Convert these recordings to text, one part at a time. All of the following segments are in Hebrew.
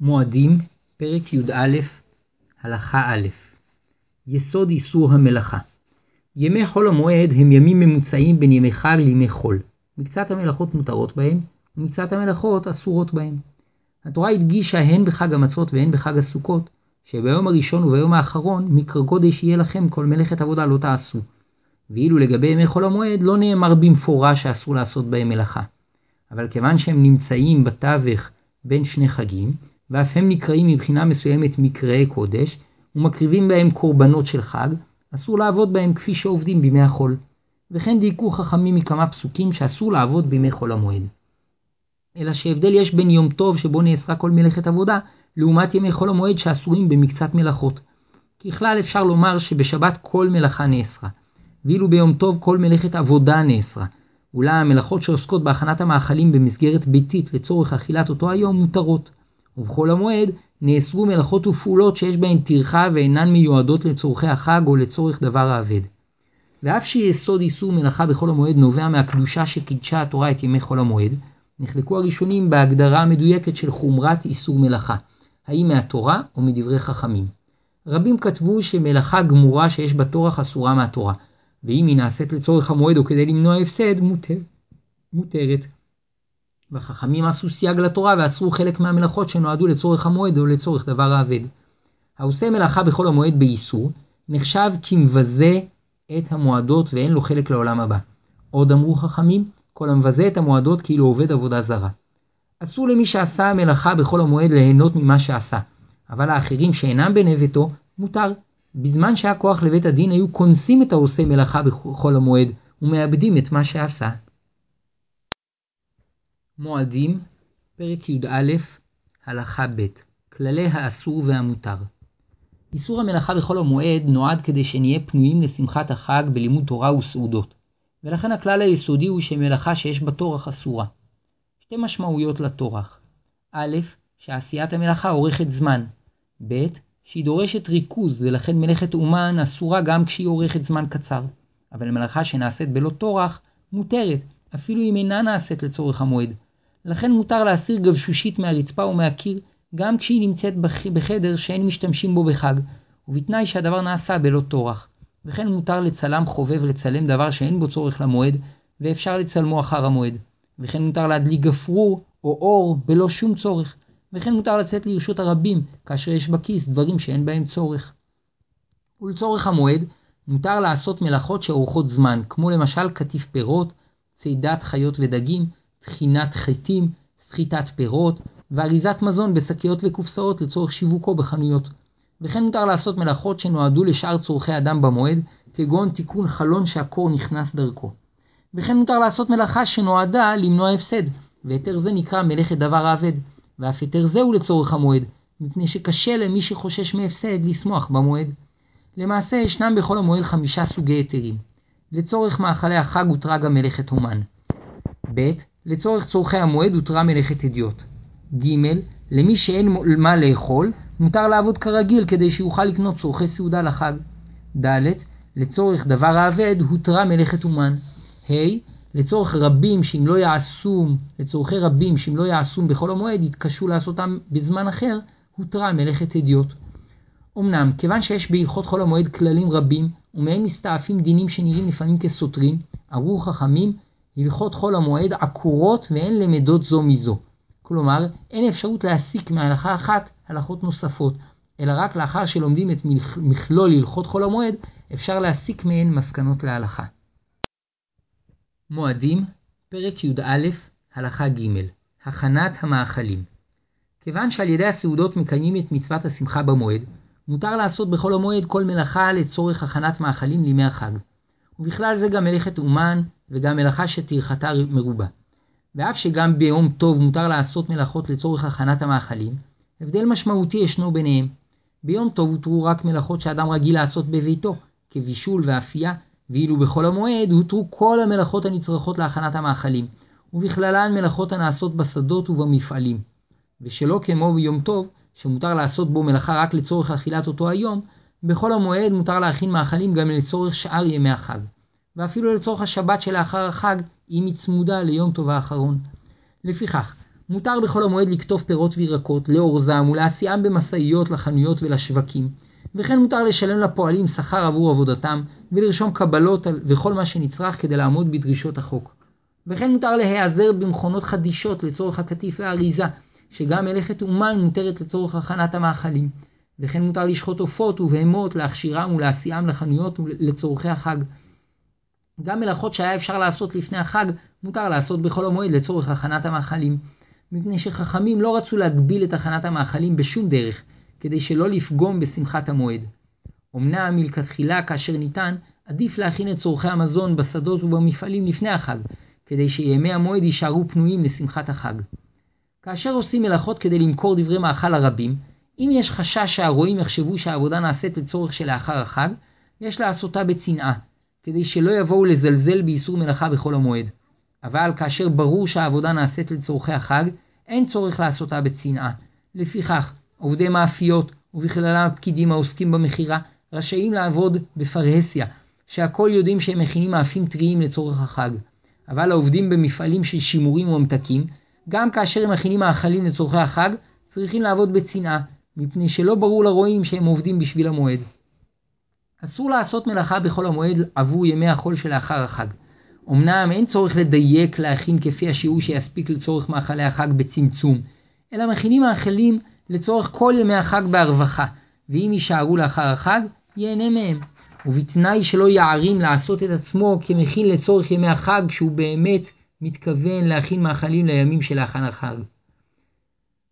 מועדים, פרק י"א, הלכה א' יסוד איסור המלאכה ימי חול המועד הם ימים ממוצעים בין ימי חג לימי חול. מקצת המלאכות מותרות בהם, ומקצת המלאכות אסורות בהם. התורה הדגישה הן בחג המצות והן בחג הסוכות, שביום הראשון וביום האחרון מקרא קודש יהיה לכם כל מלאכת עבודה לא תעשו. ואילו לגבי ימי חול המועד לא נאמר במפורש שאסור לעשות בהם מלאכה. אבל כיוון שהם נמצאים בתווך בין שני חגים, ואף הם נקראים מבחינה מסוימת מקראי קודש, ומקריבים בהם קורבנות של חג, אסור לעבוד בהם כפי שעובדים בימי החול. וכן דייקו חכמים מכמה פסוקים שאסור לעבוד בימי חול המועד. אלא שהבדל יש בין יום טוב שבו נאסרה כל מלאכת עבודה, לעומת ימי חול המועד שאסורים במקצת מלאכות. ככלל אפשר לומר שבשבת כל מלאכה נאסרה, ואילו ביום טוב כל מלאכת עבודה נאסרה. אולם המלאכות שעוסקות בהכנת המאכלים במסגרת ביתית לצורך אכילת אותו היום מותרות. ובחול המועד נאסרו מלאכות ופעולות שיש בהן טרחה ואינן מיועדות לצורכי החג או לצורך דבר האבד. ואף שיסוד איסור מלאכה בחול המועד נובע מהקדושה שקידשה התורה את ימי חול המועד, נחלקו הראשונים בהגדרה המדויקת של חומרת איסור מלאכה, האם מהתורה או מדברי חכמים. רבים כתבו שמלאכה גמורה שיש בה טורח אסורה מהתורה, ואם היא נעשית לצורך המועד או כדי למנוע הפסד, מותר, מותרת. והחכמים עשו סייג לתורה ואסרו חלק מהמלאכות שנועדו לצורך המועד או לצורך דבר האבד. העושה מלאכה בחול המועד באיסור, נחשב כמבזה את המועדות ואין לו חלק לעולם הבא. עוד אמרו חכמים, כל המבזה את המועדות כאילו עובד עבודה זרה. אסור למי שעשה המלאכה בחול המועד ליהנות ממה שעשה, אבל האחרים שאינם בני ביתו, מותר. בזמן שהיה כוח לבית הדין היו קונסים את העושה מלאכה בחול המועד ומאבדים את מה שעשה. מועדים, פרק י"א, הלכה ב' כללי האסור והמותר. איסור המלאכה בחול המועד נועד כדי שנהיה פנויים לשמחת החג בלימוד תורה וסעודות, ולכן הכלל היסודי הוא שמלאכה שיש בה טורח אסורה. שתי משמעויות לטורח א', שעשיית המלאכה אורכת זמן, ב', שהיא דורשת ריכוז ולכן מלאכת אומן אסורה גם כשהיא אורכת זמן קצר, אבל מלאכה שנעשית בלא טורח מותרת, אפילו אם אינה נעשית לצורך המועד. לכן מותר להסיר גבשושית מהרצפה או מהקיר, גם כשהיא נמצאת בחדר שאין משתמשים בו בחג, ובתנאי שהדבר נעשה בלא טורח. וכן מותר לצלם חובב לצלם דבר שאין בו צורך למועד, ואפשר לצלמו אחר המועד. וכן מותר להדליק גפרור או אור בלא שום צורך. וכן מותר לצאת לרשות הרבים, כאשר יש בכיס דברים שאין בהם צורך. ולצורך המועד, מותר לעשות מלאכות שאורכות זמן, כמו למשל קטיף פירות, צידת חיות ודגים, טחינת חיטים, סחיטת פירות, ואריזת מזון בשקיות וקופסאות לצורך שיווקו בחנויות. וכן מותר לעשות מלאכות שנועדו לשאר צורכי אדם במועד, כגון תיקון חלון שהקור נכנס דרכו. וכן מותר לעשות מלאכה שנועדה למנוע הפסד, והיתר זה נקרא מלאכת דבר האבד, ואף היתר זה הוא לצורך המועד, מפני שקשה למי שחושש מהפסד לשמוח במועד. למעשה ישנם בכל המועד חמישה סוגי היתרים. לצורך מאכלי החג הותרה גם מלאכת אומן. ב. לצורך צורכי המועד הותרה מלאכת הדיוט. ג. למי שאין מה לאכול, מותר לעבוד כרגיל כדי שיוכל לקנות צורכי סעודה לחג. ד. לצורך דבר האבד הותרה מלאכת אומן. ה. לצורך רבים שאם לא יעשום, לצורכי רבים שאם לא יעשום בכל המועד יתקשו לעשותם בזמן אחר, הותרה מלאכת הדיוט. אמנם, כיוון שיש בהלכות חול המועד כללים רבים, ומהם מסתעפים דינים שנראים לפעמים כסותרים, אמרו חכמים, הלכות חול המועד עקורות ואין למדות זו מזו. כלומר, אין אפשרות להסיק מהלכה אחת הלכות נוספות, אלא רק לאחר שלומדים את מכלול הלכות חול המועד, אפשר להסיק מהן מסקנות להלכה. מועדים, פרק י"א, הלכה ג' הכנת המאכלים. כיוון שעל ידי הסעודות מקיימים את מצוות השמחה במועד, מותר לעשות בכל המועד כל מלאכה לצורך הכנת מאכלים לימי החג. ובכלל זה גם מלאכת אומן וגם מלאכה שטרחתה מרובה. ואף שגם ביום טוב מותר לעשות מלאכות לצורך הכנת המאכלים, הבדל משמעותי ישנו ביניהם. ביום טוב הותרו רק מלאכות שאדם רגיל לעשות בביתו, כבישול ואפייה, ואילו בחול המועד הותרו כל המלאכות הנצרכות להכנת המאכלים, ובכללן מלאכות הנעשות בשדות ובמפעלים. ושלא כמו ביום טוב, שמותר לעשות בו מלאכה רק לצורך אכילת אותו היום, בחול המועד מותר להכין מאכלים גם לצורך שאר ימי החג, ואפילו לצורך השבת שלאחר החג, אם היא צמודה ליום טוב האחרון. לפיכך, מותר בחול המועד לקטוף פירות וירקות, לאורזם ולהסיעם במשאיות לחנויות ולשווקים, וכן מותר לשלם לפועלים שכר עבור עבודתם, ולרשום קבלות וכל מה שנצרך כדי לעמוד בדרישות החוק. וכן מותר להיעזר במכונות חדישות לצורך הקטיף והאריזה, שגם מלאכת אומן מותרת לצורך הכנת המאכלים. וכן מותר לשחוט עופות ובהמות, להכשירם ולהסיעם לחנויות לצורכי החג. גם מלאכות שהיה אפשר לעשות לפני החג, מותר לעשות בחול המועד לצורך הכנת המאכלים. מפני שחכמים לא רצו להגביל את הכנת המאכלים בשום דרך, כדי שלא לפגום בשמחת המועד. אמנם מלכתחילה כאשר ניתן, עדיף להכין את צורכי המזון בשדות ובמפעלים לפני החג, כדי שימי המועד יישארו פנויים לשמחת החג. כאשר עושים מלאכות כדי למכור דברי מאכל לרבים, אם יש חשש שהרועים יחשבו שהעבודה נעשית לצורך שלאחר החג, יש לעשותה בצנעה, כדי שלא יבואו לזלזל באיסור מלאכה בחול המועד. אבל כאשר ברור שהעבודה נעשית לצורכי החג, אין צורך לעשותה בצנעה. לפיכך, עובדי מאפיות, ובכללם הפקידים העוסקים במכירה, רשאים לעבוד בפרהסיה, שהכל יודעים שהם מכינים מאפים טריים לצורך החג. אבל העובדים במפעלים של שימורים וממתקים, גם כאשר הם מכינים מאכלים לצורכי החג, צריכים לעבוד בצנעה, מפני שלא ברור לרועים שהם עובדים בשביל המועד. אסור לעשות מלאכה בחול המועד עבור ימי החול שלאחר החג. אמנם אין צורך לדייק להכין כפי השיעור שיספיק לצורך מאכלי החג בצמצום, אלא מכינים מאכלים לצורך כל ימי החג בהרווחה, ואם יישארו לאחר החג, ייהנה מהם. ובתנאי שלא יערים לעשות את עצמו כמכין לצורך ימי החג, שהוא באמת מתכוון להכין מאכלים לימים שלאחר החג.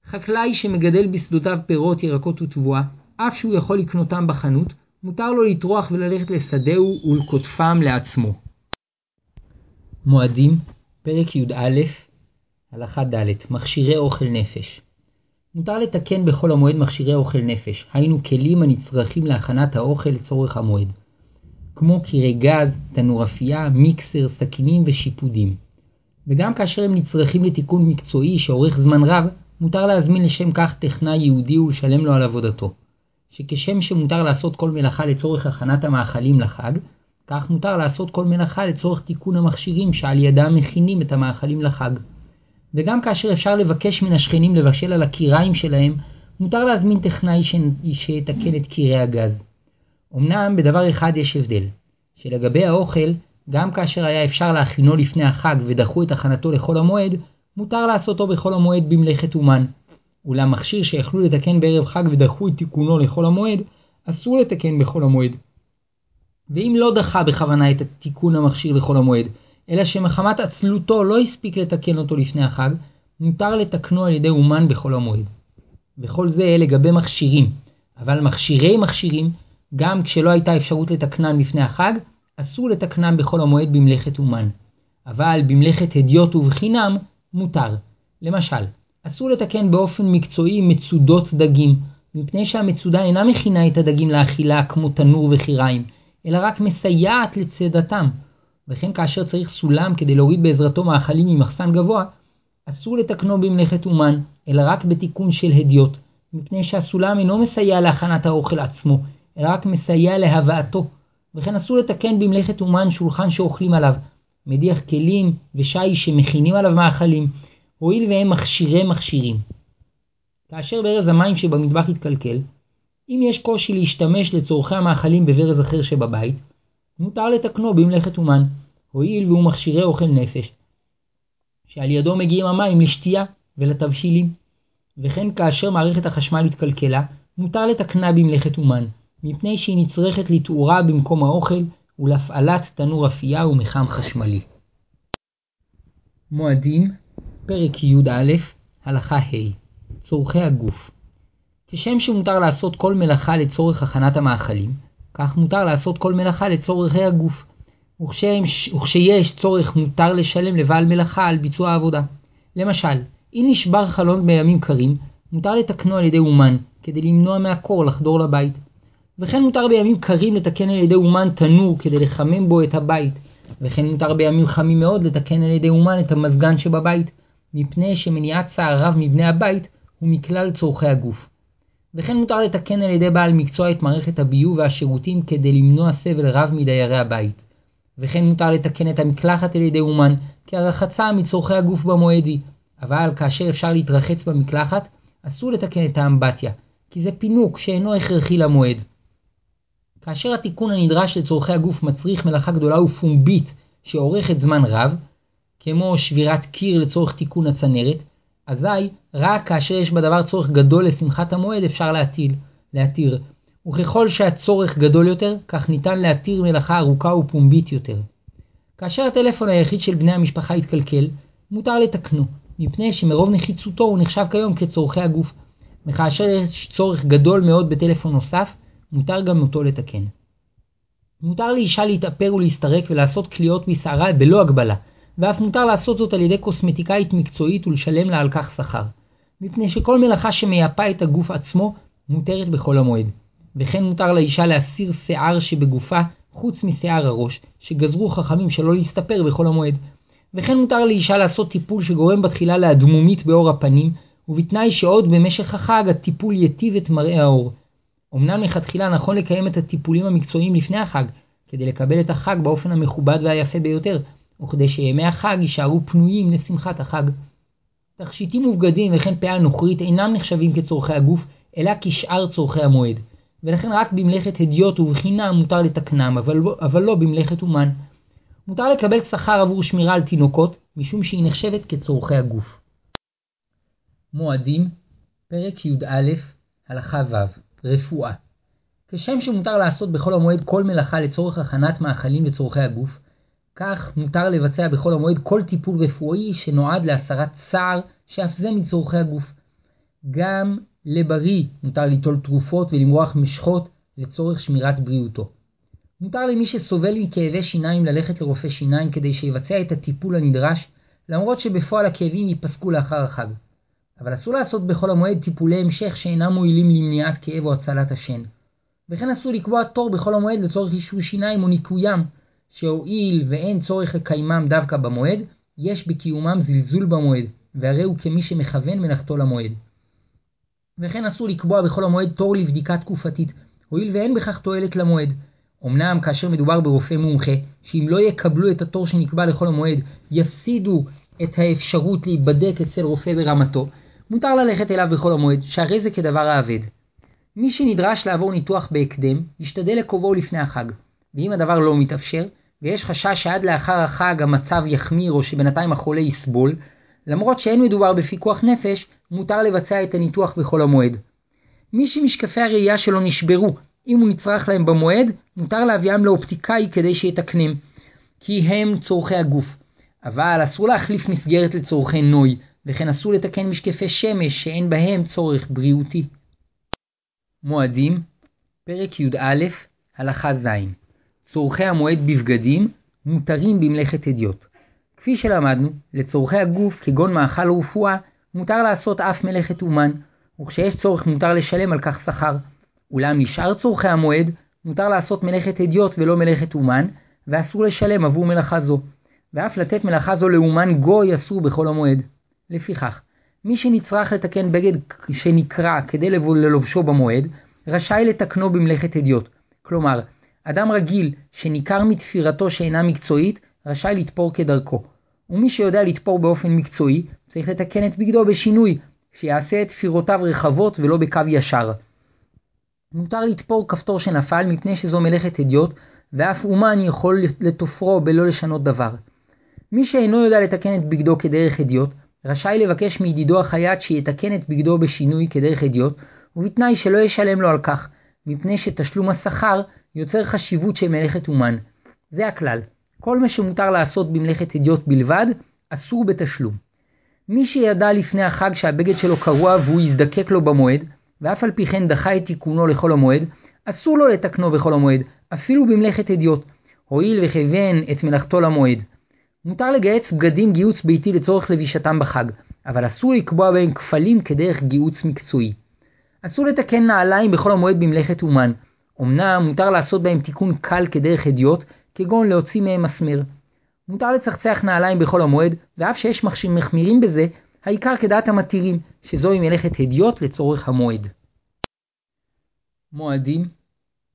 חקלאי שמגדל בשדותיו פירות, ירקות ותבואה, אף שהוא יכול לקנותם בחנות, מותר לו לטרוח וללכת לשדהו ולקוטפם לעצמו. מועדים, פרק י"א, הלכה ד' מכשירי אוכל נפש. מותר לתקן בחול המועד מכשירי אוכל נפש, היינו כלים הנצרכים להכנת האוכל לצורך המועד, כמו קירי גז, תנור אפייה, מיקסר, סכינים ושיפודים. וגם כאשר הם נצרכים לתיקון מקצועי שאורך זמן רב, מותר להזמין לשם כך טכנאי יהודי ולשלם לו על עבודתו. שכשם שמותר לעשות כל מלאכה לצורך הכנת המאכלים לחג, כך מותר לעשות כל מלאכה לצורך תיקון המכשירים שעל ידם מכינים את המאכלים לחג. וגם כאשר אפשר לבקש מן השכנים לבשל על הקיריים שלהם, מותר להזמין טכנאי שיתקן את קירי הגז. אמנם בדבר אחד יש הבדל, שלגבי האוכל, גם כאשר היה אפשר להכינו לפני החג ודחו את הכנתו לחול המועד, מותר לעשותו בחול המועד במלאכת אומן. אולם מכשיר שיכלו לתקן בערב חג ודחו את תיקונו לחול המועד, אסור לתקן בחול המועד. ואם לא דחה בכוונה את תיקון המכשיר לחול המועד, אלא שמחמת עצלותו לא הספיק לתקן אותו לפני החג, מותר לתקנו על ידי אומן בחול המועד. וכל זה לגבי מכשירים, אבל מכשירי מכשירים, גם כשלא הייתה אפשרות לתקנם לפני החג, אסור לתקנם בחול המועד במלאכת אומן. אבל במלאכת הדיוט ובחינם, מותר. למשל, אסור לתקן באופן מקצועי מצודות דגים, מפני שהמצודה אינה מכינה את הדגים לאכילה כמו תנור וחיריים, אלא רק מסייעת לצדתם. וכן כאשר צריך סולם כדי להוריד בעזרתו מאכלים ממחסן גבוה, אסור לתקנו במלאכת אומן, אלא רק בתיקון של הדיוט, מפני שהסולם אינו מסייע להכנת האוכל עצמו, אלא רק מסייע להבאתו. וכן אסור לתקן במלאכת אומן שולחן שאוכלים עליו, מדיח כלים ושיש שמכינים עליו מאכלים, הואיל והם מכשירי מכשירים. כאשר ברז המים שבמטבח יתקלקל, אם יש קושי להשתמש לצורכי המאכלים בברז אחר שבבית, מותר לתקנו במלאכת אומן, הואיל והוא מכשירי אוכל נפש, שעל ידו מגיעים המים לשתייה ולתבשילים. וכן כאשר מערכת החשמל התקלקלה, מותר לתקנה במלאכת אומן, מפני שהיא נצרכת לתאורה במקום האוכל ולהפעלת תנור אפייה ומחם חשמלי. מועדים, פרק י"א, הלכה ה' צורכי הגוף כשם שמותר לעשות כל מלאכה לצורך הכנת המאכלים, כך מותר לעשות כל מלאכה לצורכי הגוף. וכשיש צורך מותר לשלם לבעל מלאכה על ביצוע העבודה. למשל, אם נשבר חלון בימים קרים, מותר לתקנו על ידי אומן, כדי למנוע מהקור לחדור לבית. וכן מותר בימים קרים לתקן על ידי אומן תנור כדי לחמם בו את הבית, וכן מותר בימים חמים מאוד לתקן על ידי אומן את המזגן שבבית, מפני שמניעת רב מבני הבית הוא מכלל צורכי הגוף. וכן מותר לתקן על ידי בעל מקצוע את מערכת הביוב והשירותים כדי למנוע סבל רב מדיירי הבית. וכן מותר לתקן את המקלחת על ידי אומן, כי הרחצה מצורכי הגוף במועד היא, אבל כאשר אפשר להתרחץ במקלחת, אסור לתקן את האמבטיה, כי זה פינוק שאינו הכרחי למועד. כאשר התיקון הנדרש לצורכי הגוף מצריך מלאכה גדולה ופומבית שאורכת זמן רב, כמו שבירת קיר לצורך תיקון הצנרת, אזי רק כאשר יש בדבר צורך גדול לשמחת המועד אפשר להטיל, להתיר, וככל שהצורך גדול יותר, כך ניתן להתיר מלאכה ארוכה ופומבית יותר. כאשר הטלפון היחיד של בני המשפחה יתקלקל, מותר לתקנו, מפני שמרוב נחיצותו הוא נחשב כיום כצורכי הגוף, וכאשר יש צורך גדול מאוד בטלפון נוסף, מותר גם אותו לתקן. מותר לאישה להתאפר ולהסתרק ולעשות קליעות משערה בלא הגבלה, ואף מותר לעשות זאת על ידי קוסמטיקאית מקצועית ולשלם לה על כך שכר. מפני שכל מלאכה שמייפה את הגוף עצמו מותרת בכל המועד. וכן מותר לאישה להסיר שיער שבגופה חוץ משיער הראש, שגזרו חכמים שלא להסתפר בכל המועד. וכן מותר לאישה לעשות טיפול שגורם בתחילה לאדמומית בעור הפנים, ובתנאי שעוד במשך החג הטיפול יטיב את מראה העור. אמנם לכתחילה נכון לקיים את הטיפולים המקצועיים לפני החג, כדי לקבל את החג באופן המכובד והיפה ביותר, וכדי שימי החג יישארו פנויים לשמחת החג. תכשיטים ובגדים וכן פאה נוכרית אינם נחשבים כצורכי הגוף, אלא כשאר צורכי המועד, ולכן רק במלאכת הדיוט ובחינה מותר לתקנם, אבל, אבל לא במלאכת אומן. מותר לקבל שכר עבור שמירה על תינוקות, משום שהיא נחשבת כצורכי הגוף. מועדים, פרק י"א, הלכה ו', רפואה. כשם שמותר לעשות בחול המועד כל מלאכה לצורך הכנת מאכלים וצורכי הגוף, כך מותר לבצע בחול המועד כל טיפול רפואי שנועד להסרת צער, שאף זה מצורכי הגוף. גם לבריא מותר ליטול תרופות ולמרוח משחות לצורך שמירת בריאותו. מותר למי שסובל מכאבי שיניים ללכת לרופא שיניים כדי שיבצע את הטיפול הנדרש, למרות שבפועל הכאבים ייפסקו לאחר החג. אבל אסור לעשות בחול המועד טיפולי המשך שאינם מועילים למניעת כאב או הצלת השן. וכן אסור לקבוע תור בחול המועד לצורך אישור שיניים או ניקוים, שהואיל ואין צורך לקיימם דווקא במועד, יש בקיומם זלזול במועד, והרי הוא כמי שמכוון מלאכתו למועד. וכן אסור לקבוע בחול המועד תור לבדיקה תקופתית, הואיל ואין בכך תועלת למועד. אמנם כאשר מדובר ברופא מומחה, שאם לא יקבלו את התור שנקבע לחול המועד, יפסידו את האפשרות להיבדק אצל רופא ברמתו, מותר ללכת אליו בחול המועד, שהרי זה כדבר האבד. מי שנדרש לעבור ניתוח בהקדם, ישתדל לקובעו לפני החג, ואם הדבר לא מתאפשר, ויש חשש שעד לאחר החג המצב יחמיר או שבינתיים החולה יסבול, למרות שאין מדובר בפיקוח נפש, מותר לבצע את הניתוח בחול המועד. מי שמשקפי הראייה שלו נשברו, אם הוא נצרך להם במועד, מותר להביאם לאופטיקאי כדי שיתקנם, כי הם צורכי הגוף. אבל אסור להחליף מסגרת לצורכי נוי, וכן אסור לתקן משקפי שמש שאין בהם צורך בריאותי. מועדים, פרק י"א, הלכה ז' צורכי המועד בבגדים מותרים במלאכת אדיוט. כפי שלמדנו, לצורכי הגוף כגון מאכל ורפואה מותר לעשות אף מלאכת אומן, וכשיש צורך מותר לשלם על כך שכר. אולם לשאר צורכי המועד מותר לעשות מלאכת אדיוט ולא מלאכת אומן, ואסור לשלם עבור מלאכה זו. ואף לתת מלאכה זו לאומן גוי אסור בכל המועד. לפיכך, מי שנצרך לתקן בגד שנקרע כדי ללובשו במועד, רשאי לתקנו במלאכת אדיוט. כלומר, אדם רגיל שניכר מתפירתו שאינה מקצועית, רשאי לתפור כדרכו. ומי שיודע לתפור באופן מקצועי, צריך לתקן את בגדו בשינוי, שיעשה את תפירותיו רחבות ולא בקו ישר. מותר לתפור כפתור שנפל מפני שזו מלאכת אדיוט, ואף אומן יכול לתופרו בלא לשנות דבר. מי שאינו יודע לתקן את בגדו כדרך אדיוט, רשאי לבקש מידידו החייט שיתקן את בגדו בשינוי כדרך אדיוט, ובתנאי שלא ישלם לו על כך, מפני שתשלום השכר יוצר חשיבות של מלאכת אומן. זה הכלל. כל מה שמותר לעשות במלאכת אדיוט בלבד, אסור בתשלום. מי שידע לפני החג שהבגד שלו קרוע והוא יזדקק לו במועד, ואף על פי כן דחה את תיקונו לכל המועד, אסור לו לתקנו בכל המועד, אפילו במלאכת אדיוט, הואיל וכיוון את מלאכתו למועד. מותר לגייץ בגדים גיוץ ביתי לצורך לבישתם בחג, אבל אסור לקבוע בהם כפלים כדרך גיוץ מקצועי. אסור לתקן נעליים בכל המועד במלאכת אומן. אמנם מותר לעשות בהם תיקון קל כדרך אדיוט, כגון להוציא מהם מסמר. מותר לצחצח נעליים בכל המועד, ואף שיש מחמירים בזה, העיקר כדעת המתירים, שזוהי מלאכת הדיוט לצורך המועד. מועדים,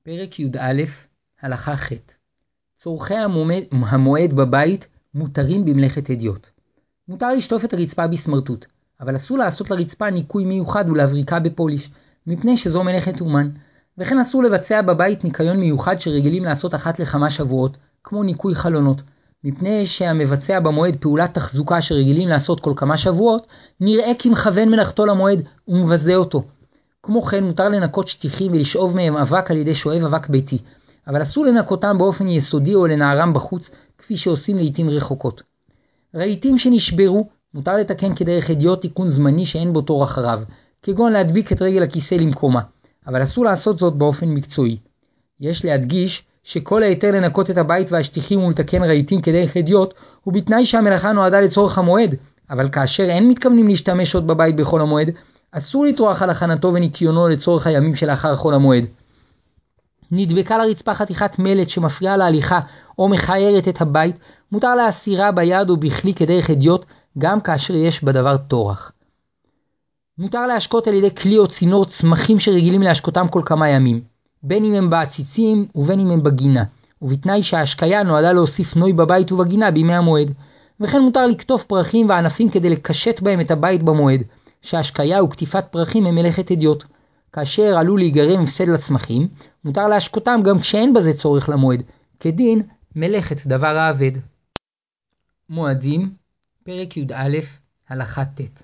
פרק י"א, הלכה ח' צורכי המועד, המועד בבית מותרים במלאכת הדיוט. מותר לשטוף את הרצפה בסמרטוט, אבל אסור לעשות לרצפה ניקוי מיוחד ולהבריקה בפוליש, מפני שזו מלאכת אומן, וכן אסור לבצע בבית ניקיון מיוחד שרגילים לעשות אחת לכמה שבועות, כמו ניקוי חלונות, מפני שהמבצע במועד פעולת תחזוקה שרגילים לעשות כל כמה שבועות, נראה כמכוון מלאכתו למועד ומבזה אותו. כמו כן מותר לנקות שטיחים ולשאוב מהם אבק על ידי שואב אבק ביתי, אבל אסור לנקותם באופן יסודי או לנערם בחוץ, כפי שעושים לעיתים רחוקות. רהיטים שנשברו, מותר לתקן כדרך הדיוט תיקון זמני שאין בו תור אחריו, כגון להדביק את רגל הכיסא למקומה, אבל אסור לעשות זאת באופן מקצועי. יש להדגיש שכל ההיתר לנקות את הבית והשטיחים ולתקן רהיטים כדרך הדיוט, הוא בתנאי שהמלאכה נועדה לצורך המועד, אבל כאשר אין מתכוונים להשתמש עוד בבית בחול המועד, אסור לטרוח על הכנתו וניקיונו לצורך הימים שלאחר חול המועד. נדבקה לרצפה חתיכת מלט שמפריעה להליכה או מכערת את הבית, מותר להסירה ביד או בכלי כדרך הדיוט, גם כאשר יש בדבר טורח. מותר להשקות על ידי כלי או צינור צמחים שרגילים להשקותם כל כמה ימים, בין אם הם בעציצים ובין אם הם בגינה, ובתנאי שההשקיה נועדה להוסיף נוי בבית ובגינה בימי המועד. וכן מותר לקטוף פרחים וענפים כדי לקשט בהם את הבית במועד, שהשקיה וקטיפת פרחים הם מלאכת אדיוט. כאשר עלול להיגרם הפסד לצמחים, מותר להשקותם גם כשאין בזה צורך למועד, כדין מלאכת דבר האבד. מועדים, פרק י"א, הלכה ט'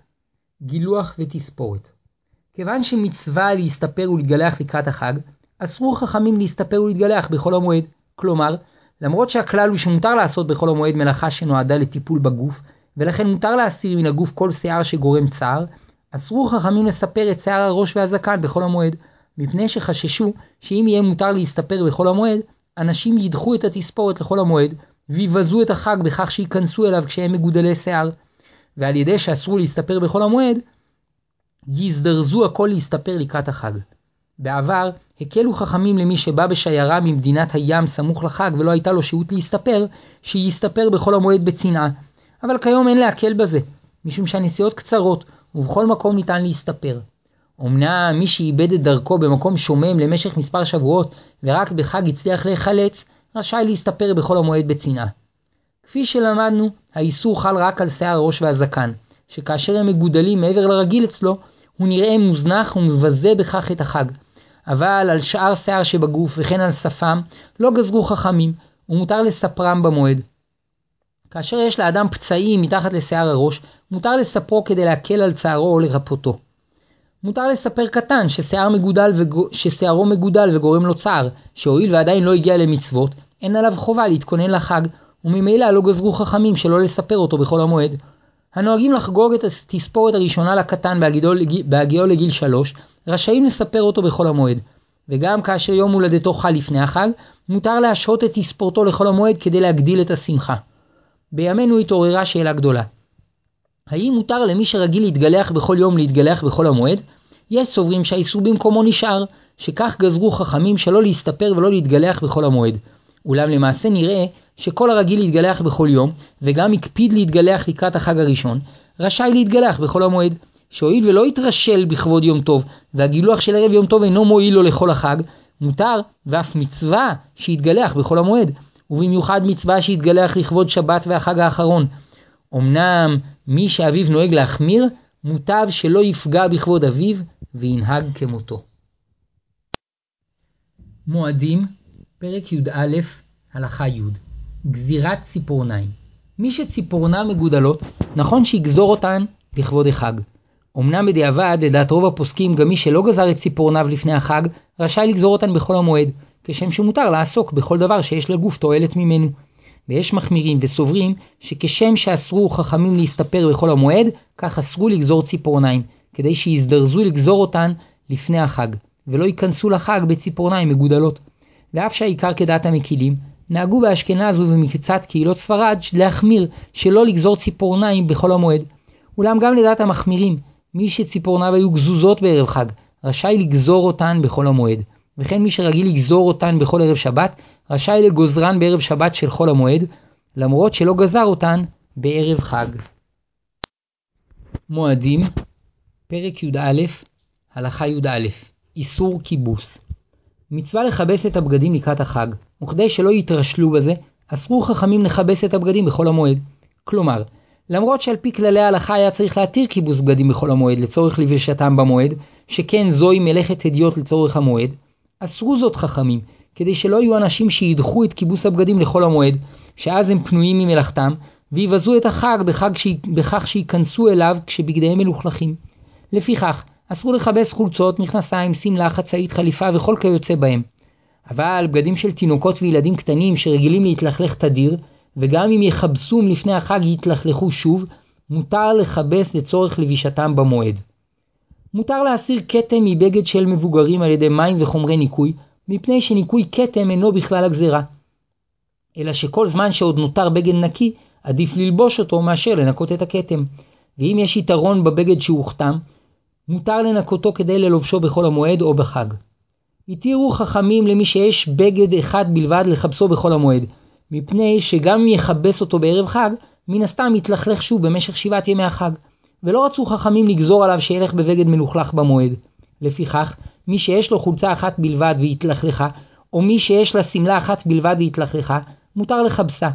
גילוח ותספורת. כיוון שמצווה להסתפר ולהתגלח לקראת החג, אסרו חכמים להסתפר ולהתגלח בחול המועד. כלומר, למרות שהכלל הוא שמותר לעשות בחול המועד מלאכה שנועדה לטיפול בגוף, ולכן מותר להסיר מן הגוף כל שיער שגורם צער, אסרו חכמים לספר את שיער הראש והזקן בחול המועד, מפני שחששו שאם יהיה מותר להסתפר בחול המועד, אנשים ידחו את התספורת לחול המועד, ויבזו את החג בכך שייכנסו אליו כשהם מגודלי שיער. ועל ידי שאסרו להסתפר בחול המועד, יזדרזו הכל להסתפר לקראת החג. בעבר הקלו חכמים למי שבא בשיירה ממדינת הים סמוך לחג ולא הייתה לו שהות להסתפר, שיסתפר בחול המועד בצנעה. אבל כיום אין להקל בזה, משום שהנסיעות קצרות, ובכל מקום ניתן להסתפר. אמנם מי שאיבד את דרכו במקום שומם למשך מספר שבועות, ורק בחג הצליח להיחלץ, רשאי להסתפר בחול המועד בצנעה. כפי שלמדנו, האיסור חל רק על שיער הראש והזקן, שכאשר הם מגודלים מעבר לרגיל אצלו, הוא נראה מוזנח ומבזה בכך את החג. אבל על שאר שיער שבגוף וכן על שפם, לא גזרו חכמים, ומותר לספרם במועד. כאשר יש לאדם פצעים מתחת לשיער הראש, מותר לספרו כדי להקל על צערו או לרפאותו. מותר לספר קטן ששיער מגודל וגו... ששיערו מגודל וגורם לו צער, שהואיל ועדיין לא הגיע למצוות, אין עליו חובה להתכונן לחג, וממילא לא גזרו חכמים שלא לספר אותו בכל המועד. הנוהגים לחגוג את התספורת הראשונה לקטן בהגיעו לגיל שלוש, רשאים לספר אותו בכל המועד. וגם כאשר יום הולדתו חל לפני החג, מותר להשהות את תספורתו לכל המועד כדי להגדיל את השמחה. בימינו התעוררה שאלה גדולה. האם מותר למי שרגיל להתגלח בכל יום להתגלח בכל המועד? יש סוברים שהאיסור במקומו נשאר, שכך גזרו חכמים שלא להסתפר ולא להתגלח בכל המועד. אולם למעשה נראה שכל הרגיל להתגלח בכל יום, וגם הקפיד להתגלח לקראת החג הראשון, רשאי להתגלח בכל המועד. שהואיל ולא יתרשל בכבוד יום טוב, והגילוח של ערב יום טוב אינו מועיל לו לכל החג, מותר ואף מצווה שיתגלח בכל המועד, ובמיוחד מצווה שיתגלח לכבוד שבת והחג האחרון. אמנם מי שאביו נוהג להחמיר, מוטב שלא יפגע בכבוד אביו וינהג כמותו. מועדים, פרק י"א, הלכה י' גזירת ציפורניים. מי שציפורנם מגודלות, נכון שיגזור אותן לכבוד החג. אמנם בדיעבד, לדעת רוב הפוסקים, גם מי שלא גזר את ציפורניו לפני החג, רשאי לגזור אותן בחול המועד, כשם שמותר לעסוק בכל דבר שיש לגוף תועלת ממנו. ויש מחמירים וסוברים שכשם שאסרו חכמים להסתפר בחול המועד, כך אסרו לגזור ציפורניים, כדי שיזדרזו לגזור אותן לפני החג, ולא ייכנסו לחג בציפורניים מגודלות. ואף שהעיקר כדעת המקילים, נהגו באשכנז ובמקצת קהילות ספרד להחמיר שלא לגזור ציפורניים בחול המועד. אולם גם לדעת המחמירים, מי שציפורניו היו גזוזות בערב חג, רשאי לגזור אותן בחול המועד, וכן מי שרגיל לגזור אותן בכל ערב שבת, רשאי לגוזרן בערב שבת של חול המועד, למרות שלא גזר אותן בערב חג. מועדים, פרק י"א, הלכה י"א, איסור כיבוס. מצווה לכבס את הבגדים לקראת החג, וכדי שלא יתרשלו בזה, אסרו חכמים לכבס את הבגדים בחול המועד. כלומר, למרות שעל פי כללי ההלכה היה צריך להתיר כיבוס בגדים בחול המועד לצורך לבישתם במועד, שכן זוהי מלאכת הדיוט לצורך המועד, אסרו זאת חכמים, כדי שלא יהיו אנשים שידחו את כיבוס הבגדים לחול המועד, שאז הם פנויים ממלאכתם, ויבזו את החג בחג ש... בכך שייכנסו אליו כשבגדיהם מלוכלכים. לפיכך, אסרו לכבס חולצות, מכנסיים, שמלה, חצאית, חליפה וכל כיוצא בהם. אבל בגדים של תינוקות וילדים קטנים שרגילים להתלכלך תדיר, וגם אם יכבסום לפני החג יתלכלכו שוב, מותר לכבס לצורך לבישתם במועד. מותר להסיר כתם מבגד של מבוגרים על ידי מים וחומרי ניקוי, מפני שניקוי כתם אינו בכלל הגזרה. אלא שכל זמן שעוד נותר בגד נקי, עדיף ללבוש אותו מאשר לנקות את הכתם. ואם יש יתרון בבגד שהוכתם, מותר לנקותו כדי ללובשו בחול המועד או בחג. התירו חכמים למי שיש בגד אחד בלבד לכבסו בחול המועד, מפני שגם אם יכבס אותו בערב חג, מן הסתם יתלכלך שוב במשך שבעת ימי החג. ולא רצו חכמים לגזור עליו שילך בבגד מלוכלך במועד. לפיכך, מי שיש לו חולצה אחת בלבד והתלכלכה, או מי שיש לה שמלה אחת בלבד והתלכלכה, מותר לכבסה.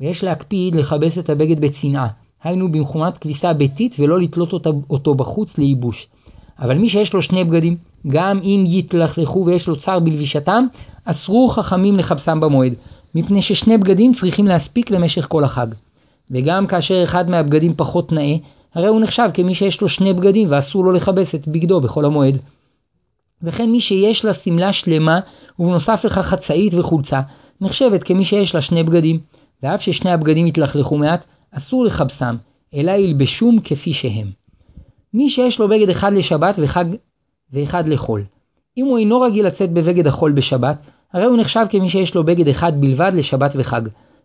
ויש להקפיד לכבס את הבגד בצנעה, היינו במחומת כביסה ביתית ולא לתלות אותו בחוץ לייבוש. אבל מי שיש לו שני בגדים, גם אם יתלכלכו ויש לו צער בלבישתם, אסרו חכמים לכבסם במועד, מפני ששני בגדים צריכים להספיק למשך כל החג. וגם כאשר אחד מהבגדים פחות נאה, הרי הוא נחשב כמי שיש לו שני בגדים ואסור לו לכבס את בגדו בחול המועד. וכן מי שיש לה שמלה שלמה ובנוסף לכך חצאית וחולצה, נחשבת כמי שיש לה שני בגדים, ואף ששני הבגדים יתלכלכו מעט, אסור לכבסם, אלא ילבשום כפי שהם. מי שיש לו בגד אחד לשבת וחג ואחד לחול. אם הוא אינו רגיל לצאת בבגד החול בשבת, הרי הוא נחשב כמי שיש לו בגד אחד בלבד לשבת וחג,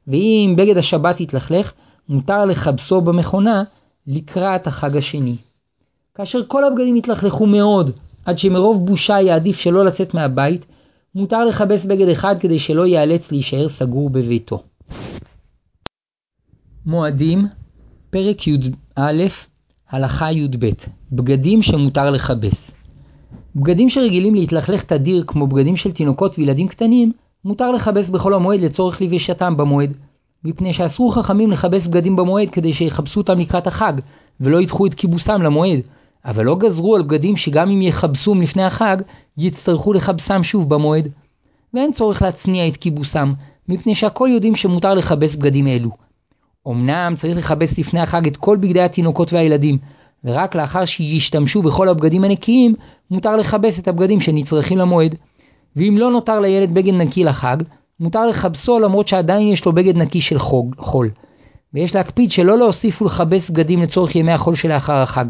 ואם בגד השבת יתלכלך, מותר לכבסו במכונה לקראת החג השני. כאשר כל הבגדים יתלכלכו מאוד, עד שמרוב בושה יעדיף שלא לצאת מהבית, מותר לכבס בגד אחד כדי שלא ייאלץ להישאר סגור בביתו. מועדים, פרק י"א, הלכה י"ב, בגדים שמותר לכבס. בגדים שרגילים להתלכלך תדיר כמו בגדים של תינוקות וילדים קטנים, מותר לכבס בחול המועד לצורך לבישתם במועד. מפני שאסרו חכמים לכבס בגדים במועד כדי שיכבסו אותם לקראת החג, ולא ידחו את כיבוסם למועד. אבל לא גזרו על בגדים שגם אם יכבסום לפני החג, יצטרכו לכבסם שוב במועד. ואין צורך להצניע את כיבוסם, מפני שהכל יודעים שמותר לכבס בגדים אלו. אמנם צריך לכבס לפני החג את כל בגדי התינוקות והילדים, ורק לאחר שישתמשו בכל הבגדים הנקיים, מותר לכבס את הבגדים שנצרכים למועד. ואם לא נותר לילד בגד נקי לחג, מותר לכבסו למרות שעדיין יש לו בגד נקי של חוג, חול. ויש להקפיד שלא להוסיף ולכבס בגדים לצורך ימי החול שלאחר החג.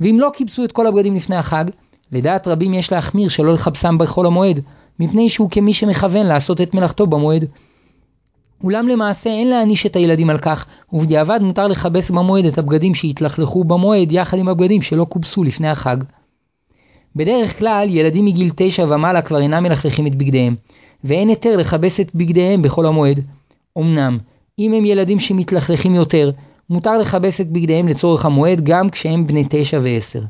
ואם לא כיבסו את כל הבגדים לפני החג, לדעת רבים יש להחמיר שלא לכבסם בחול המועד, מפני שהוא כמי שמכוון לעשות את מלאכתו במועד. אולם למעשה אין להעניש את הילדים על כך, ובדיעבד מותר לכבס במועד את הבגדים שהתלכלכו במועד יחד עם הבגדים שלא כובסו לפני החג. בדרך כלל ילדים מגיל תשע ומעלה כבר אינם מלכלכים את בגדיהם, ואין היתר לכבס את בגדיהם בחול המועד. אמנם, אם הם ילדים שמתלכלכים יותר, מותר לכבס את בגדיהם לצורך המועד גם כשהם בני תשע ועשר.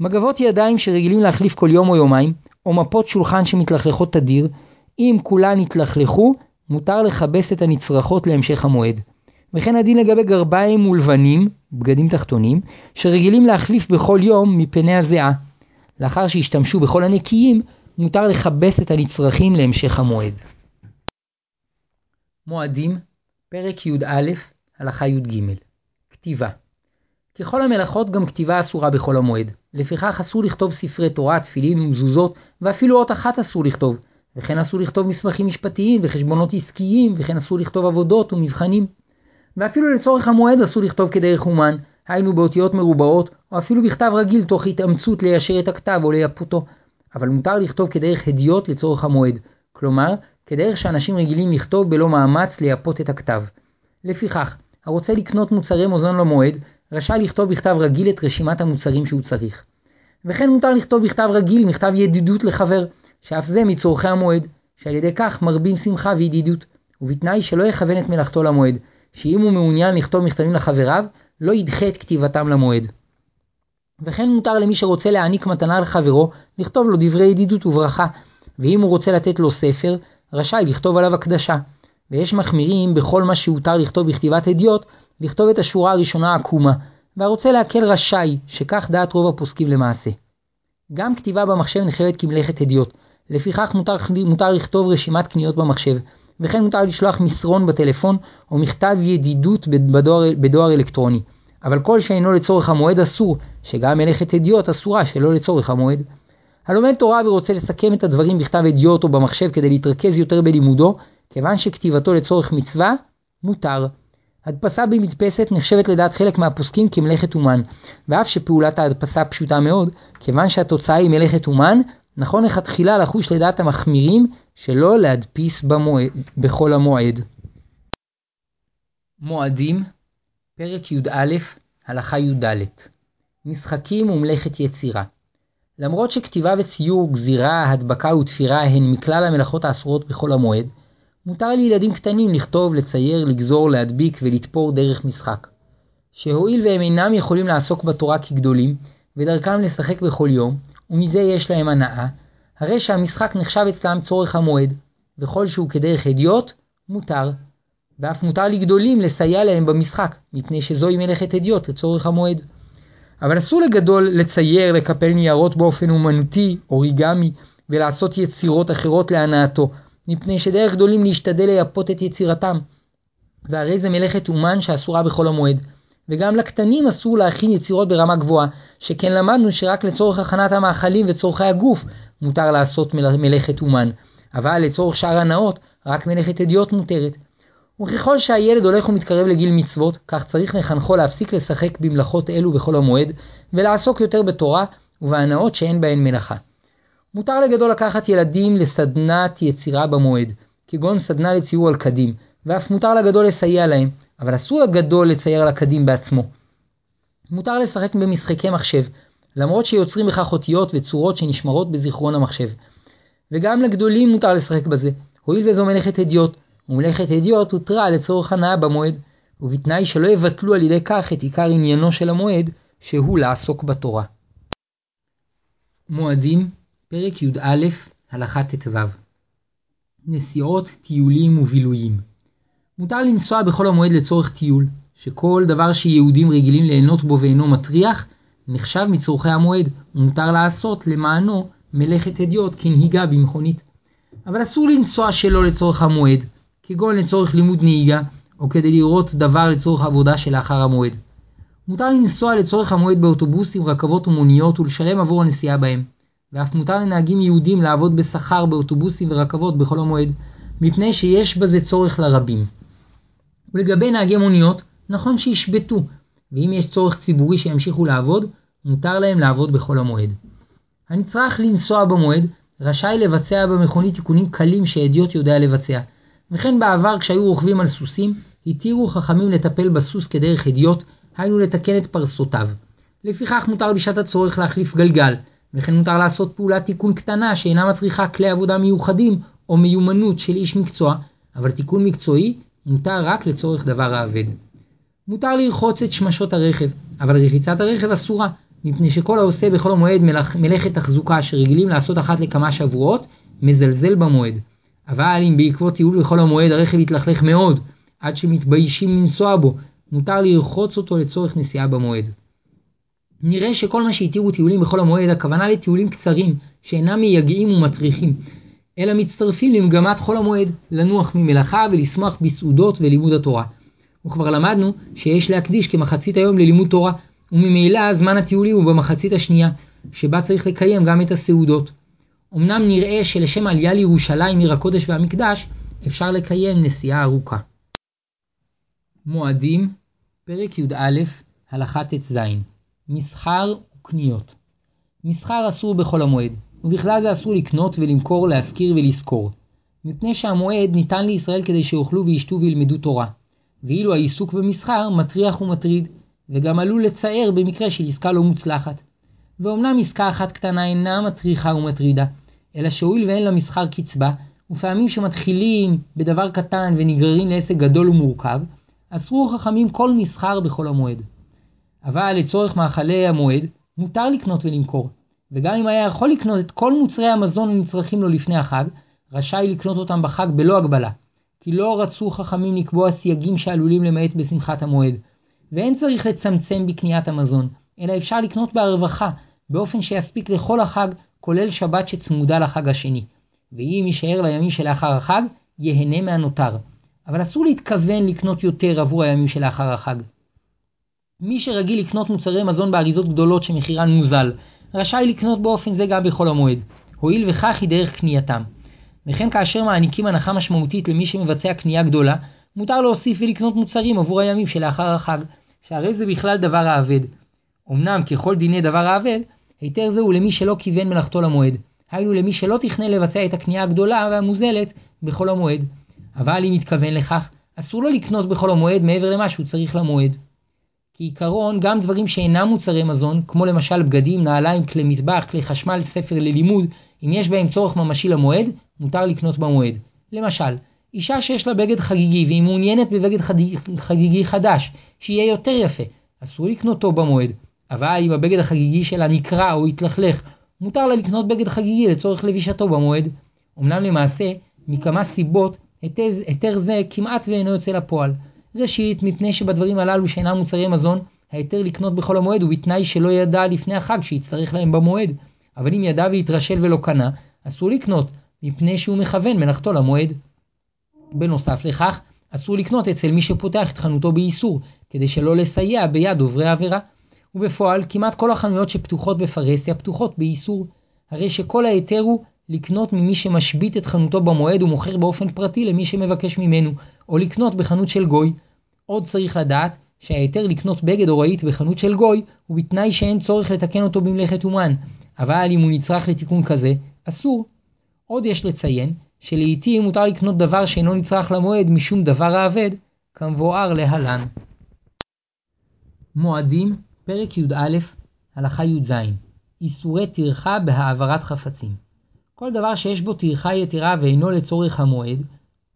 מגבות ידיים שרגילים להחליף כל יום או יומיים, או מפות שולחן שמתלכלכות תדיר, אם כולן יתלכלכו, מותר לכבס את הנצרכות להמשך המועד. וכן הדין לגבי גרביים ולבנים, בגדים תחתונים, שרגילים להחליף בכל יום מפני הזיעה. לאחר שהשתמשו בכל הנקיים, מותר לכבס את הנצרכים להמשך המועד. מועדים, פרק י"א, הלכה י"ג כתיבה ככל המלאכות גם כתיבה אסורה בחול המועד. לפיכך אסור לכתוב ספרי תורה, תפילין ומזוזות, ואפילו אות אחת אסור לכתוב. וכן אסור לכתוב מסמכים משפטיים וחשבונות עסקיים, וכן אסור לכתוב עבודות ומבחנים. ואפילו לצורך המועד אסור לכתוב כדרך אומן, היינו באותיות מרובעות, או אפילו בכתב רגיל תוך התאמצות ליישר את הכתב או לייפותו. אבל מותר לכתוב כדרך הדיוט לצורך המועד, כלומר, כדרך שאנשים רגילים לכתוב בלא מאמץ לייפות את הכתב. לפיכך, הרוצה לקנות מוצרי מוזון למועד, רשאי לכתוב בכתב רגיל את רשימת המוצרים שהוא צריך. וכן מותר לכתוב בכתב רגיל מכתב ידידות לחבר, שאף זה מצורכי המועד, שעל ידי כך מרבים שמחה וידידות, ובתנאי שלא יכוון את מלאכתו למועד, שאם הוא מעוניין לכתוב מכתבים לחבריו, לא ידחה את כתיבתם למועד. וכן מותר למי שרוצה להעניק מתנה לחברו, לכתוב לו דברי ידידות וברכה, ואם הוא רוצה לתת לו ספר, רשאי לכתוב עליו הקדשה. ויש מחמירים בכל מה שהותר לכתוב בכתיבת אדיוט, לכתוב את השורה הראשונה עקומה, והרוצה להקל רשאי, שכך דעת רוב הפוסקים למעשה. גם כתיבה במחשב נחשבת כמלאכת הדיוט, לפיכך מותר, מותר לכתוב רשימת קניות במחשב, וכן מותר לשלוח מסרון בטלפון או מכתב ידידות בדואר, בדואר אלקטרוני. אבל כל שאינו לצורך המועד אסור, שגם מלאכת הדיוט אסורה שלא לצורך המועד. הלומד תורה ורוצה לסכם את הדברים בכתב הדיוט או במחשב כדי להתרכז יותר בלימודו, כיוון שכתיבתו לצורך מצווה, מותר. הדפסה במדפסת נחשבת לדעת חלק מהפוסקים כמלאכת אומן, ואף שפעולת ההדפסה פשוטה מאוד, כיוון שהתוצאה היא מלאכת אומן, נכון לכתחילה לחוש לדעת המחמירים שלא להדפיס במועד, בכל המועד. מועדים, פרק י"א, הלכה י"ד משחקים ומלאכת יצירה למרות שכתיבה וציור, גזירה, הדבקה ותפירה הן מכלל המלאכות האסורות בכל המועד, מותר לילדים קטנים לכתוב, לצייר, לגזור, להדביק ולתפור דרך משחק. שהואיל והם אינם יכולים לעסוק בתורה כגדולים, ודרכם לשחק בכל יום, ומזה יש להם הנאה, הרי שהמשחק נחשב אצלם צורך המועד, וכל שהוא כדרך הדיוט, מותר. ואף מותר לגדולים לסייע להם במשחק, מפני שזוהי מלאכת הדיוט לצורך המועד. אבל אסור לגדול לצייר, לקפל ניירות באופן אומנותי, אוריגמי, ולעשות יצירות אחרות להנאתו, מפני שדרך גדולים להשתדל לייפות את יצירתם. והרי זה מלאכת אומן שאסורה בכל המועד. וגם לקטנים אסור להכין יצירות ברמה גבוהה, שכן למדנו שרק לצורך הכנת המאכלים וצורכי הגוף מותר לעשות מלאכת אומן, אבל לצורך שאר הנאות רק מלאכת אדיוט מותרת. וככל שהילד הולך ומתקרב לגיל מצוות, כך צריך לחנכו להפסיק לשחק במלאכות אלו בכל המועד, ולעסוק יותר בתורה ובהנאות שאין בהן מלאכה. מותר לגדול לקחת ילדים לסדנת יצירה במועד, כגון סדנה לציור על קדים, ואף מותר לגדול לסייע להם, אבל אסור לגדול לצייר על הקדים בעצמו. מותר לשחק במשחקי מחשב, למרות שיוצרים בכך אותיות וצורות שנשמרות בזיכרון המחשב. וגם לגדולים מותר לשחק בזה, הואיל וזו מלאכת הדיוט, ומלאכת הדיוט הותרה לצורך הנאה במועד, ובתנאי שלא יבטלו על ידי כך את עיקר עניינו של המועד, שהוא לעסוק בתורה. מועדים, פרק י"א, הלכה ט"ו נסיעות, טיולים ובילויים מותר לנסוע בחול המועד לצורך טיול, שכל דבר שיהודים רגילים ליהנות בו ואינו מטריח, נחשב מצורכי המועד, ומותר לעשות למענו מלאכת הדיוט כנהיגה במכונית. אבל אסור לנסוע שלא לצורך המועד, כגון לצורך לימוד נהיגה, או כדי לראות דבר לצורך עבודה שלאחר המועד. מותר לנסוע לצורך המועד באוטובוסים, רכבות ומוניות ולשלם עבור הנסיעה בהם. ואף מותר לנהגים יהודים לעבוד בשכר באוטובוסים ורכבות בכל המועד, מפני שיש בזה צורך לרבים. ולגבי נהגי מוניות, נכון שישבתו, ואם יש צורך ציבורי שימשיכו לעבוד, מותר להם לעבוד בכל המועד. הנצרך לנסוע במועד, רשאי לבצע במכונית תיקונים קלים שאדיוט יודע לבצע. וכן בעבר כשהיו רוכבים על סוסים, התירו חכמים לטפל בסוס כדרך אדיוט, היינו לתקן את פרסותיו. לפיכך מותר בשעת הצורך להחליף גלגל, וכן מותר לעשות פעולת תיקון קטנה שאינה מצריכה כלי עבודה מיוחדים או מיומנות של איש מקצוע, אבל תיקון מקצועי מותר רק לצורך דבר האבד. מותר לרחוץ את שמשות הרכב, אבל רחיצת הרכב אסורה, מפני שכל העושה בכל המועד מלאכ... מלאכת תחזוקה שרגילים לעשות אחת לכמה שבועות, מזלזל במועד. אבל אם בעקבות טיול בכל המועד הרכב יתלכלך מאוד, עד שמתביישים לנסוע בו, מותר לרחוץ אותו לצורך נסיעה במועד. נראה שכל מה שהתירו טיולים בכל המועד, הכוונה לטיולים קצרים, שאינם מייגעים ומטריחים, אלא מצטרפים למגמת חול המועד, לנוח ממלאכה ולשמוח בסעודות ולימוד התורה. וכבר למדנו שיש להקדיש כמחצית היום ללימוד תורה, וממילא זמן הטיולים הוא במחצית השנייה, שבה צריך לקיים גם את הסעודות. אמנם נראה שלשם עלייה לירושלים עיר הקודש והמקדש, אפשר לקיים נסיעה ארוכה. מועדים, פרק י"א, הלכה ט"ז מסחר וקניות מסחר אסור בחול המועד, ובכלל זה אסור לקנות ולמכור, להשכיר ולשכור. מפני שהמועד ניתן לישראל כדי שיאכלו וישתו וילמדו תורה. ואילו העיסוק במסחר מטריח ומטריד, וגם עלול לצער במקרה של עסקה לא מוצלחת. ואומנם עסקה אחת קטנה אינה מטריחה ומטרידה, אלא שהואיל ואין למסחר קצבה, ופעמים שמתחילים בדבר קטן ונגררים לעסק גדול ומורכב, אסרו חכמים כל מסחר בחול המועד. אבל לצורך מאכלי המועד, מותר לקנות ולמכור, וגם אם היה יכול לקנות את כל מוצרי המזון הנצרכים לו לפני החג, רשאי לקנות אותם בחג בלא הגבלה, כי לא רצו חכמים לקבוע סייגים שעלולים למעט בשמחת המועד. ואין צריך לצמצם בקניית המזון, אלא אפשר לקנות בהרווחה, באופן שיספיק לכל החג, כולל שבת שצמודה לחג השני. ואם יישאר לימים שלאחר החג, ייהנה מהנותר. אבל אסור להתכוון לקנות יותר עבור הימים שלאחר החג. מי שרגיל לקנות מוצרי מזון באריזות גדולות שמחירן מוזל, רשאי לקנות באופן זה גם בחול המועד, הואיל וכך היא דרך קנייתם. וכן כאשר מעניקים הנחה משמעותית למי שמבצע קנייה גדולה, מותר להוסיף ולקנות מוצרים עבור הימים שלאחר החג, שהרי זה בכלל דבר האבד. אמנם ככל דיני דבר האבד, היתר זה הוא למי שלא כיוון מלאכתו למועד, היינו למי שלא תכנן לבצע את הקנייה הגדולה והמוזלת בחול המועד. אבל אם מתכוון לכך, אסור לו לקנות בחול המועד מעבר למה שהוא צריך למועד. כעיקרון, גם דברים שאינם מוצרי מזון, כמו למשל בגדים, נעליים, כלי מטבח, כלי חשמל, ספר ללימוד, אם יש בהם צורך ממשי למועד, מותר לקנות במועד. למשל, אישה שיש לה בגד חגיגי והיא מעוניינת בבגד חגיגי חדש, שיהיה יותר יפה, אסור לקנותו במועד. אבל אם הבגד החגיגי שלה נקרע או התלכלך, מותר לה לקנות בגד חגיגי לצורך לבישתו במועד. אמנם למעשה, מכמה סיבות, היתר זה כמעט ואינו יוצא לפועל. ראשית, מפני שבדברים הללו שאינם מוצרי מזון, ההיתר לקנות בחול המועד הוא בתנאי שלא ידע לפני החג שיצטרך להם במועד. אבל אם ידע והתרשל ולא קנה, אסור לקנות, מפני שהוא מכוון מלאכתו למועד. בנוסף לכך, אסור לקנות אצל מי שפותח את חנותו באיסור, כדי שלא לסייע ביד עוברי העבירה. ובפועל, כמעט כל החנויות שפתוחות בפרהסיה פתוחות באיסור. הרי שכל ההיתר הוא לקנות ממי שמשבית את חנותו במועד ומוכר באופן פרטי למי שמבקש ממנו, או לקנות בחנות של גוי. עוד צריך לדעת שההיתר לקנות בגד או רהיט בחנות של גוי הוא בתנאי שאין צורך לתקן אותו במלאכת אומן, אבל אם הוא נצרך לתיקון כזה, אסור. עוד יש לציין שלעיתים מותר לקנות דבר שאינו נצרך למועד משום דבר האבד, כמבואר להלן. מועדים, פרק י"א, הלכה י"ז איסורי טרחה בהעברת חפצים. כל דבר שיש בו טרחה יתרה ואינו לצורך המועד,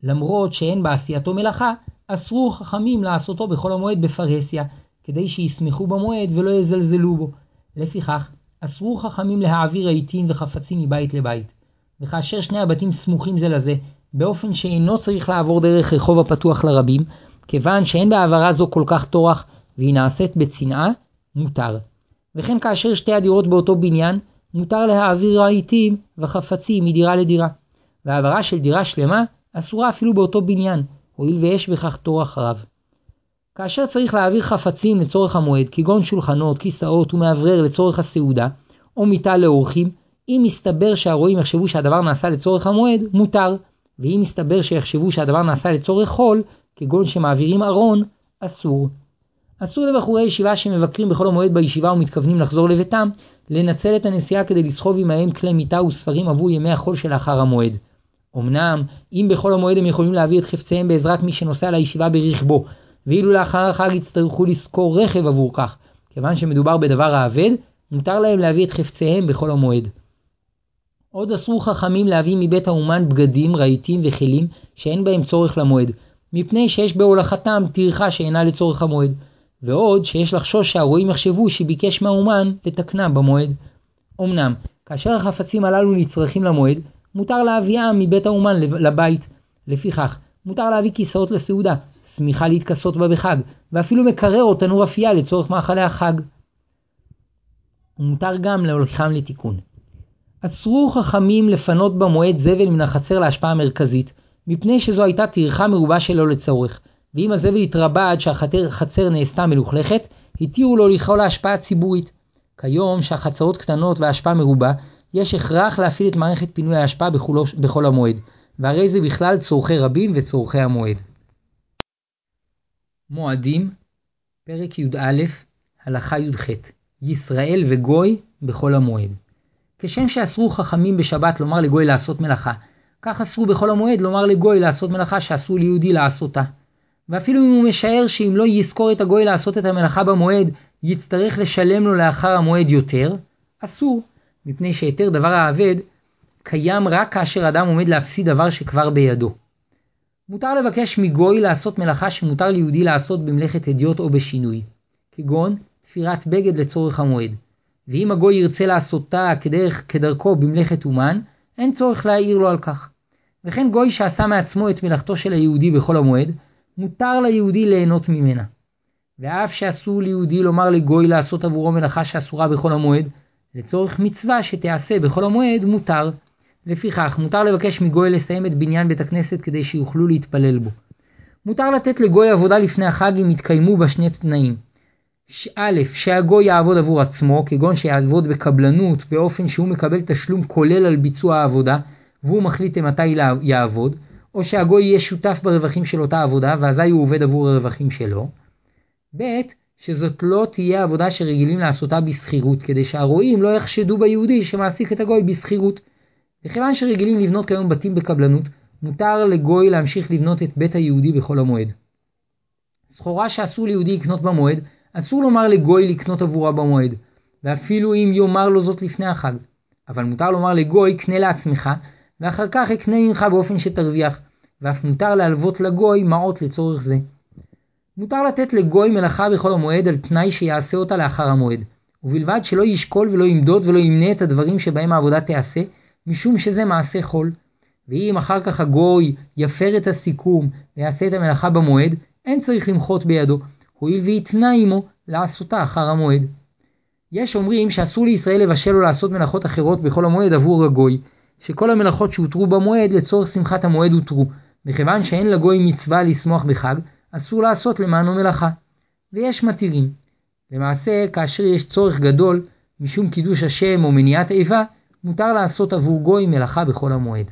למרות שאין בעשייתו מלאכה, אסרו חכמים לעשותו בכל המועד בפרהסיה, כדי שישמחו במועד ולא יזלזלו בו. לפיכך, אסרו חכמים להעביר רהיטים וחפצים מבית לבית. וכאשר שני הבתים סמוכים זה לזה, באופן שאינו צריך לעבור דרך רחוב הפתוח לרבים, כיוון שאין בהעברה זו כל כך טורח והיא נעשית בצנעה, מותר. וכן כאשר שתי הדירות באותו בניין, מותר להעביר רהיטים וחפצים מדירה לדירה. והעברה של דירה שלמה אסורה אפילו באותו בניין, הואיל ויש בכך טורח רב. כאשר צריך להעביר חפצים לצורך המועד, כגון שולחנות, כיסאות ומאוורר לצורך הסעודה, או מיטה לאורחים, אם מסתבר שהרועים יחשבו שהדבר נעשה לצורך המועד, מותר, ואם מסתבר שיחשבו שהדבר נעשה לצורך חול, כגון שמעבירים ארון, אסור. אסור לבחורי ישיבה שמבקרים בכל המועד בישיבה ומתכוונים לחזור לביתם, לנצל את הנסיעה כדי לסחוב עמהם כלי מיטה וספרים עבור ימי החול שלאחר המועד. אמנם, אם בכל המועד הם יכולים להביא את חפציהם בעזרת מי שנוסע לישיבה ברכבו, ואילו לאחר החג יצטרכו לשכור רכב עבור כך, כיוון שמדובר בדבר האבד, מותר להם להביא את חפציהם בכל המועד. עוד אסרו חכמים להביא מבית האומן בגדים, רהיטים וכלים שאין בהם צורך למועד, מפני שיש בהולכתם טרחה שאינה לצורך המועד, ועוד שיש לחשוש שהרועים יחשבו שביקש מהאומן לתקנם במועד. אמנם, כאשר החפצים הללו נצרכים למועד, מותר להביאם מבית האומן לבית. לפיכך, מותר להביא כיסאות לסעודה, שמיכה להתכסות בה בחג, ואפילו מקרר או תנור אפייה לצורך מאכלי החג. ומותר גם להוליכם לתיקון. אסרו חכמים לפנות במועד זבל מן החצר להשפעה המרכזית, מפני שזו הייתה טרחה מרובה שלא לצורך, ואם הזבל התרבה עד שהחצר נעשתה מלוכלכת, התירו לו לכלול להשפעה ציבורית. כיום שהחצרות קטנות וההשפעה מרובה, יש הכרח להפעיל את מערכת פינוי ההשפעה בכל המועד, והרי זה בכלל צורכי רבים וצורכי המועד. מועדים, פרק י"א, הלכה י"ח ישראל וגוי בכל המועד. כשם שאסרו חכמים בשבת לומר לגוי לעשות מלאכה, כך אסרו בכל המועד לומר לגוי לעשות מלאכה שאסור ליהודי לעשותה. ואפילו אם הוא משער שאם לא יזכור את הגוי לעשות את המלאכה במועד, יצטרך לשלם לו לאחר המועד יותר, אסור, מפני שהיתר דבר האבד קיים רק כאשר אדם עומד להפסיד דבר שכבר בידו. מותר לבקש מגוי לעשות מלאכה שמותר ליהודי לעשות במלאכת הדיוט או בשינוי, כגון תפירת בגד לצורך המועד. ואם הגוי ירצה לעשותה כדרך, כדרכו במלאכת אומן, אין צורך להעיר לו על כך. וכן גוי שעשה מעצמו את מלאכתו של היהודי בחול המועד, מותר ליהודי ליהנות ממנה. ואף שאסור ליהודי לומר לגוי לעשות עבורו מלאכה שאסורה בחול המועד, לצורך מצווה שתיעשה בחול המועד מותר. לפיכך, מותר לבקש מגוי לסיים את בניין בית הכנסת כדי שיוכלו להתפלל בו. מותר לתת לגוי עבודה לפני החג אם יתקיימו בה שני תנאים. א', שהגוי יעבוד עבור עצמו, כגון שיעבוד בקבלנות באופן שהוא מקבל תשלום כולל על ביצוע העבודה, והוא מחליט מתי יעבוד, או שהגוי יהיה שותף ברווחים של אותה עבודה, ואזי הוא עובד עבור הרווחים שלו. ב', שזאת לא תהיה עבודה שרגילים לעשותה בשכירות, כדי שהרועים לא יחשדו ביהודי שמעסיק את הגוי בשכירות. וכיוון שרגילים לבנות כיום בתים בקבלנות, מותר לגוי להמשיך לבנות את בית היהודי בחול המועד. סחורה שאסור ליהודי לקנות במועד, אסור לומר לגוי לקנות עבורה במועד, ואפילו אם יאמר לו זאת לפני החג. אבל מותר לומר לגוי קנה לעצמך, ואחר כך אקנה ממך באופן שתרוויח, ואף מותר להלוות לגוי מעות לצורך זה. מותר לתת לגוי מלאכה בחול המועד על תנאי שיעשה אותה לאחר המועד, ובלבד שלא ישקול ולא ימדוד ולא ימנה את הדברים שבהם העבודה תיעשה, משום שזה מעשה חול. ואם אחר כך הגוי יפר את הסיכום ויעשה את המלאכה במועד, אין צריך למחות בידו, הואיל ויתנה עמו לעשותה אחר המועד. יש אומרים שאסור לישראל לבשל או לעשות מלאכות אחרות בחול המועד עבור הגוי, שכל המלאכות שהותרו במועד לצורך שמחת המועד הותרו, מכיוון שאין לגוי מצווה לשמוח בחג, אסור לעשות למענו מלאכה. ויש מתירים. למעשה, כאשר יש צורך גדול, משום קידוש השם או מניעת איבה, מותר לעשות עבור גוי מלאכה בחול המועד.